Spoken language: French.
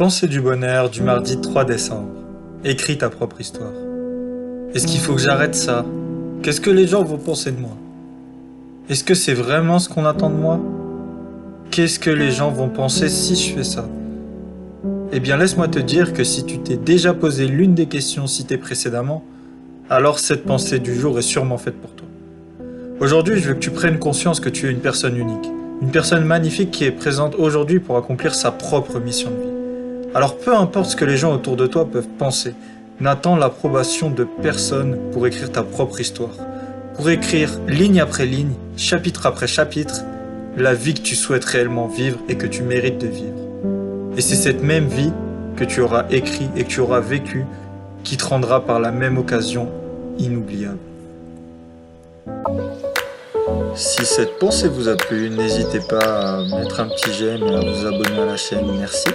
Pensée du bonheur du mardi 3 décembre. Écris ta propre histoire. Est-ce qu'il faut que j'arrête ça? Qu'est-ce que les gens vont penser de moi? Est-ce que c'est vraiment ce qu'on attend de moi? Qu'est-ce que les gens vont penser si je fais ça? Eh bien laisse-moi te dire que si tu t'es déjà posé l'une des questions citées précédemment, alors cette pensée du jour est sûrement faite pour toi. Aujourd'hui, je veux que tu prennes conscience que tu es une personne unique, une personne magnifique qui est présente aujourd'hui pour accomplir sa propre mission de vie. Alors peu importe ce que les gens autour de toi peuvent penser, n'attends l'approbation de personne pour écrire ta propre histoire. Pour écrire ligne après ligne, chapitre après chapitre, la vie que tu souhaites réellement vivre et que tu mérites de vivre. Et c'est cette même vie que tu auras écrit et que tu auras vécu qui te rendra par la même occasion inoubliable. Si cette pensée vous a plu, n'hésitez pas à mettre un petit j'aime et à vous abonner à la chaîne. Merci.